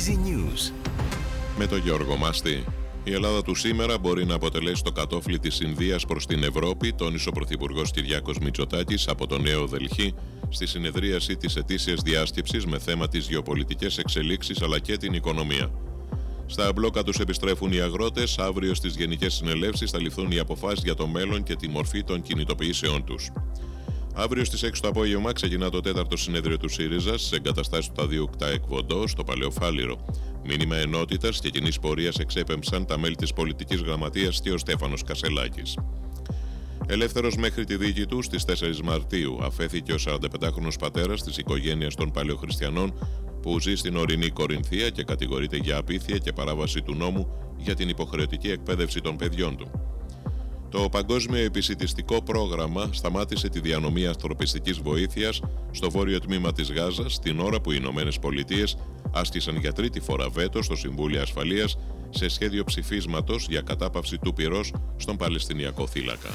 Easy News. Με τον Γιώργο Μάστη. Η Ελλάδα του σήμερα μπορεί να αποτελέσει το κατόφλι της Ινδίας προς την Ευρώπη, τόνισε ο Πρωθυπουργός Κυριάκος Μητσοτάκης από το Νέο Δελχή στη συνεδρίαση της ετήσιας διάσκεψης με θέμα τις γεωπολιτικές εξελίξεις αλλά και την οικονομία. Στα μπλόκα τους επιστρέφουν οι αγρότες. Αύριο στις Γενικές Συνελεύσεις θα ληφθούν οι αποφάσεις για το μέλλον και τη μορφή των κινητοποιήσεών τους. Αύριο στις 6 το απόγευμα ξεκινά το τέταρτο συνέδριο του ΣΥΡΙΖΑ στις εγκαταστάσεις του Ταδίου Κτά Εκβοντό στο Παλαιοφάλιρο. Μήνυμα ενότητας και κοινής πορείας εξέπεμψαν τα μέλη της πολιτικής γραμματείας και ο Στέφανος Κασελάκης. Ελεύθερος μέχρι τη δίκη του στις 4 Μαρτίου αφέθηκε ο 45χρονο πατέρας της οικογένειας των Παλαιοχριστιανών που ζει στην ορεινή Κορινθία και κατηγορείται για απίθεια και παράβαση του νόμου για την υποχρεωτική εκπαίδευση των παιδιών του. Το Παγκόσμιο Επισητιστικό Πρόγραμμα σταμάτησε τη διανομή ανθρωπιστικής βοήθειας στο βόρειο τμήμα της Γάζας την ώρα που οι Ηνωμένες Πολιτείες άσκησαν για τρίτη φορά βέτο στο Συμβούλιο Ασφαλείας σε σχέδιο ψηφίσματος για κατάπαυση του πυρός στον Παλαιστινιακό θύλακα.